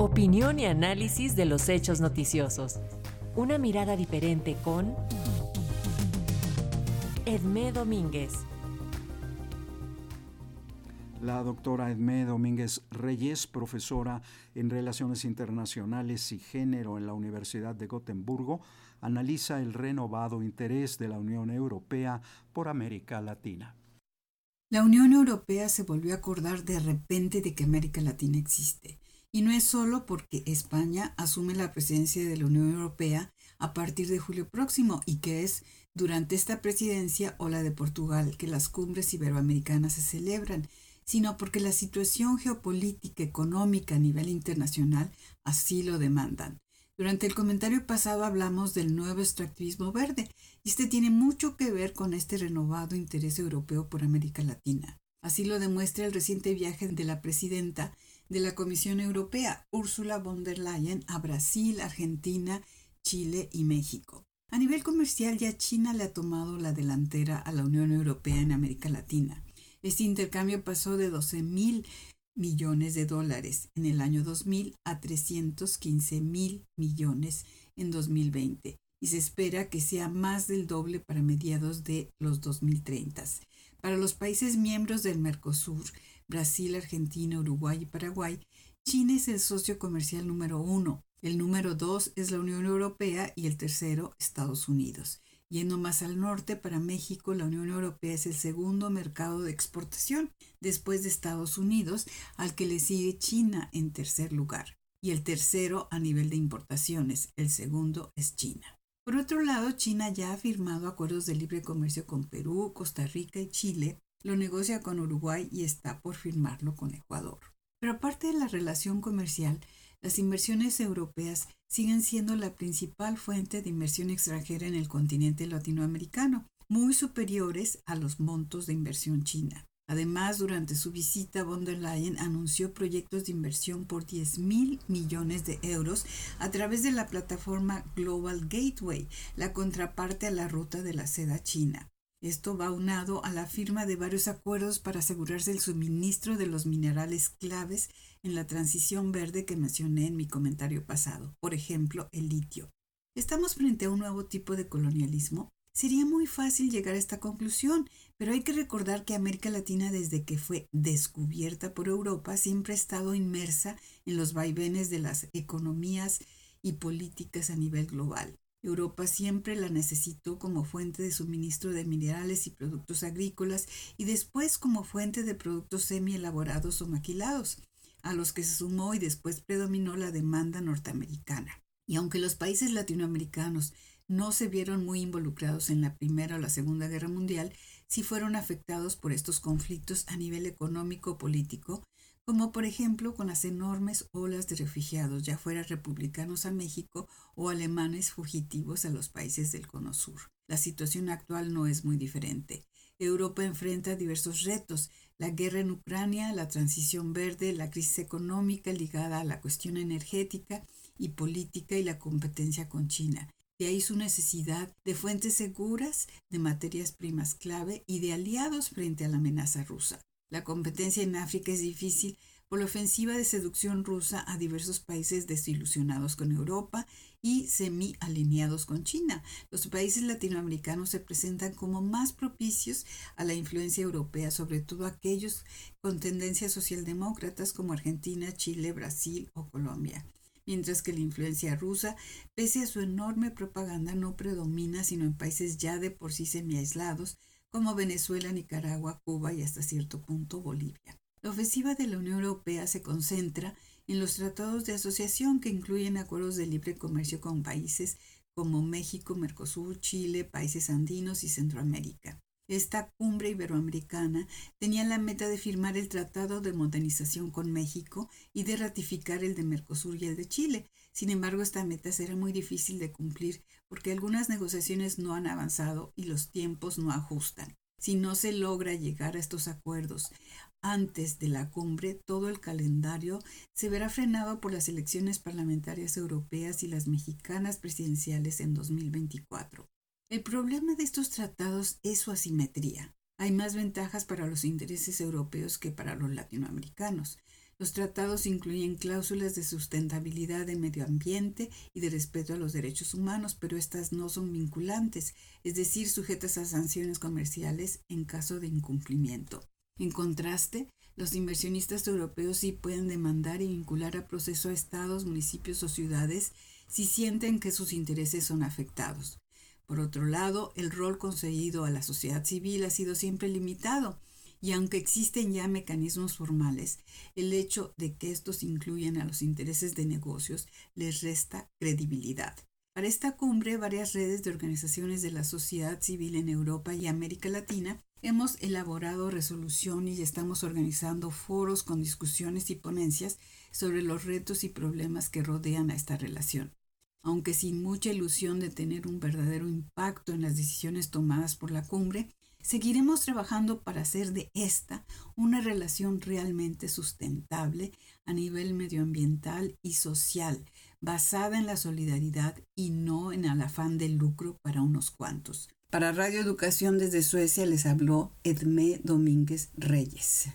Opinión y análisis de los hechos noticiosos. Una mirada diferente con Edmé Domínguez. La doctora Edmé Domínguez Reyes, profesora en Relaciones Internacionales y Género en la Universidad de Gotemburgo, analiza el renovado interés de la Unión Europea por América Latina. La Unión Europea se volvió a acordar de repente de que América Latina existe y no es solo porque España asume la presidencia de la Unión Europea a partir de julio próximo y que es durante esta presidencia o la de Portugal que las cumbres iberoamericanas se celebran, sino porque la situación geopolítica económica a nivel internacional así lo demandan. Durante el comentario pasado hablamos del nuevo extractivismo verde, y este tiene mucho que ver con este renovado interés europeo por América Latina. Así lo demuestra el reciente viaje de la presidenta de la Comisión Europea, Ursula von der Leyen, a Brasil, Argentina, Chile y México. A nivel comercial ya China le ha tomado la delantera a la Unión Europea en América Latina. Este intercambio pasó de 12 mil millones de dólares en el año 2000 a 315 mil millones en 2020 y se espera que sea más del doble para mediados de los 2030. Para los países miembros del Mercosur, Brasil, Argentina, Uruguay y Paraguay, China es el socio comercial número uno, el número dos es la Unión Europea y el tercero Estados Unidos. Yendo más al norte, para México, la Unión Europea es el segundo mercado de exportación, después de Estados Unidos, al que le sigue China en tercer lugar. Y el tercero a nivel de importaciones, el segundo es China. Por otro lado, China ya ha firmado acuerdos de libre comercio con Perú, Costa Rica y Chile, lo negocia con Uruguay y está por firmarlo con Ecuador. Pero aparte de la relación comercial, las inversiones europeas siguen siendo la principal fuente de inversión extranjera en el continente latinoamericano, muy superiores a los montos de inversión china. Además, durante su visita, von der Leyen anunció proyectos de inversión por 10 mil millones de euros a través de la plataforma Global Gateway, la contraparte a la ruta de la seda china. Esto va aunado a la firma de varios acuerdos para asegurarse el suministro de los minerales claves en la transición verde que mencioné en mi comentario pasado, por ejemplo, el litio. ¿Estamos frente a un nuevo tipo de colonialismo? Sería muy fácil llegar a esta conclusión, pero hay que recordar que América Latina desde que fue descubierta por Europa siempre ha estado inmersa en los vaivenes de las economías y políticas a nivel global. Europa siempre la necesitó como fuente de suministro de minerales y productos agrícolas y después como fuente de productos semi elaborados o maquilados, a los que se sumó y después predominó la demanda norteamericana. Y aunque los países latinoamericanos no se vieron muy involucrados en la Primera o la Segunda Guerra Mundial, sí fueron afectados por estos conflictos a nivel económico político, como por ejemplo con las enormes olas de refugiados, ya fuera republicanos a México o alemanes fugitivos a los países del Cono Sur. La situación actual no es muy diferente. Europa enfrenta diversos retos, la guerra en Ucrania, la transición verde, la crisis económica ligada a la cuestión energética y política y la competencia con China. De ahí su necesidad de fuentes seguras, de materias primas clave y de aliados frente a la amenaza rusa. La competencia en África es difícil por la ofensiva de seducción rusa a diversos países desilusionados con Europa y semi-alineados con China. Los países latinoamericanos se presentan como más propicios a la influencia europea, sobre todo aquellos con tendencias socialdemócratas como Argentina, Chile, Brasil o Colombia mientras que la influencia rusa, pese a su enorme propaganda, no predomina sino en países ya de por sí semi-aislados, como Venezuela, Nicaragua, Cuba y hasta cierto punto Bolivia. La ofensiva de la Unión Europea se concentra en los tratados de asociación que incluyen acuerdos de libre comercio con países como México, Mercosur, Chile, países andinos y Centroamérica. Esta cumbre iberoamericana tenía la meta de firmar el Tratado de Modernización con México y de ratificar el de Mercosur y el de Chile. Sin embargo, esta meta será muy difícil de cumplir porque algunas negociaciones no han avanzado y los tiempos no ajustan. Si no se logra llegar a estos acuerdos antes de la cumbre, todo el calendario se verá frenado por las elecciones parlamentarias europeas y las mexicanas presidenciales en 2024. El problema de estos tratados es su asimetría. Hay más ventajas para los intereses europeos que para los latinoamericanos. Los tratados incluyen cláusulas de sustentabilidad de medio ambiente y de respeto a los derechos humanos, pero estas no son vinculantes, es decir, sujetas a sanciones comerciales en caso de incumplimiento. En contraste, los inversionistas europeos sí pueden demandar y vincular a proceso a estados, municipios o ciudades si sienten que sus intereses son afectados. Por otro lado, el rol concedido a la sociedad civil ha sido siempre limitado, y aunque existen ya mecanismos formales, el hecho de que estos incluyan a los intereses de negocios les resta credibilidad. Para esta cumbre, varias redes de organizaciones de la sociedad civil en Europa y América Latina hemos elaborado resoluciones y estamos organizando foros con discusiones y ponencias sobre los retos y problemas que rodean a esta relación. Aunque sin mucha ilusión de tener un verdadero impacto en las decisiones tomadas por la cumbre, Seguiremos trabajando para hacer de esta una relación realmente sustentable a nivel medioambiental y social, basada en la solidaridad y no en el afán de lucro para unos cuantos. Para Radio Educación desde Suecia les habló Edmé Domínguez Reyes.